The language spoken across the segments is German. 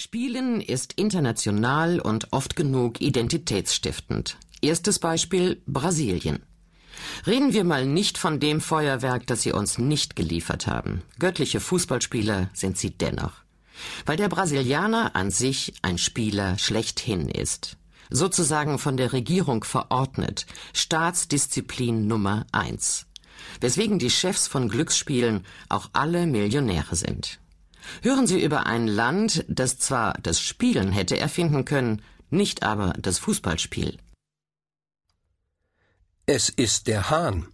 Spielen ist international und oft genug identitätsstiftend. Erstes Beispiel Brasilien. Reden wir mal nicht von dem Feuerwerk, das sie uns nicht geliefert haben. Göttliche Fußballspieler sind sie dennoch. Weil der Brasilianer an sich ein Spieler schlechthin ist. Sozusagen von der Regierung verordnet. Staatsdisziplin Nummer eins. Weswegen die Chefs von Glücksspielen auch alle Millionäre sind. Hören Sie über ein Land, das zwar das Spielen hätte erfinden können, nicht aber das Fußballspiel. Es ist der Hahn.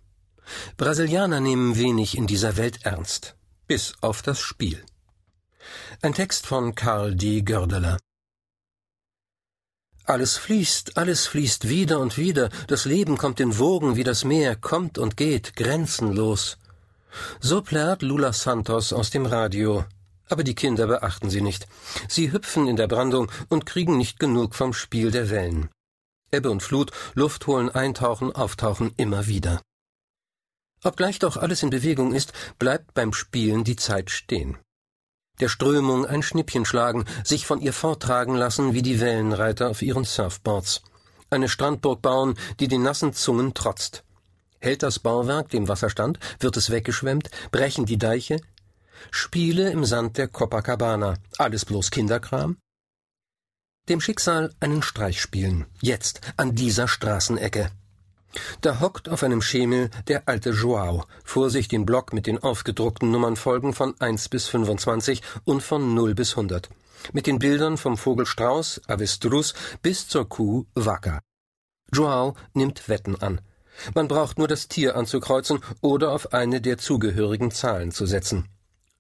Brasilianer nehmen wenig in dieser Welt ernst, bis auf das Spiel. Ein Text von Karl D. Gördeler. Alles fließt, alles fließt wieder und wieder, das Leben kommt in Wogen wie das Meer, kommt und geht, grenzenlos. So plärt Lula Santos aus dem Radio, aber die Kinder beachten sie nicht. Sie hüpfen in der Brandung und kriegen nicht genug vom Spiel der Wellen. Ebbe und Flut, Luft holen, eintauchen, auftauchen immer wieder. Obgleich doch alles in Bewegung ist, bleibt beim Spielen die Zeit stehen. Der Strömung ein Schnippchen schlagen, sich von ihr forttragen lassen wie die Wellenreiter auf ihren Surfboards. Eine Strandburg bauen, die den nassen Zungen trotzt. Hält das Bauwerk dem Wasserstand, wird es weggeschwemmt, brechen die Deiche, Spiele im Sand der Copacabana. Alles bloß Kinderkram? Dem Schicksal einen Streich spielen. Jetzt, an dieser Straßenecke. Da hockt auf einem Schemel der alte Joao, vor sich den Block mit den aufgedruckten Nummernfolgen von 1 bis 25 und von 0 bis 100. Mit den Bildern vom Vogel Strauß, Avestrus bis zur Kuh Wacker. Joao nimmt Wetten an. Man braucht nur das Tier anzukreuzen oder auf eine der zugehörigen Zahlen zu setzen.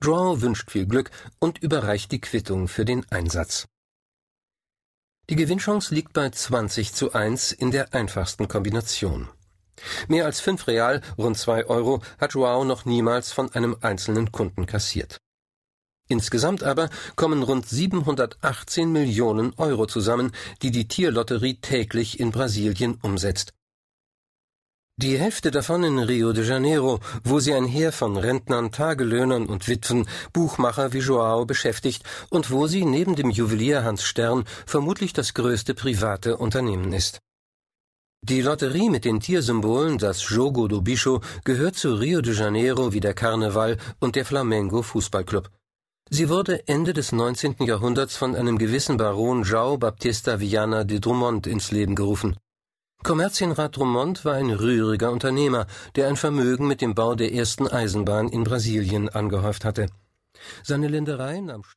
Draw wünscht viel Glück und überreicht die Quittung für den Einsatz. Die Gewinnchance liegt bei 20 zu 1 in der einfachsten Kombination. Mehr als 5 Real, rund 2 Euro, hat Joao noch niemals von einem einzelnen Kunden kassiert. Insgesamt aber kommen rund 718 Millionen Euro zusammen, die die Tierlotterie täglich in Brasilien umsetzt. Die Hälfte davon in Rio de Janeiro, wo sie ein Heer von Rentnern, Tagelöhnern und Witwen, Buchmacher wie Joao beschäftigt und wo sie neben dem Juwelier Hans Stern vermutlich das größte private Unternehmen ist. Die Lotterie mit den Tiersymbolen, das Jogo do Bicho, gehört zu Rio de Janeiro wie der Karneval und der Flamengo Fußballclub. Sie wurde Ende des 19. Jahrhunderts von einem gewissen Baron João Baptista Viana de Drummond ins Leben gerufen. Kommerzienrat Drummond war ein rühriger Unternehmer, der ein Vermögen mit dem Bau der ersten Eisenbahn in Brasilien angehäuft hatte. Seine Ländereien am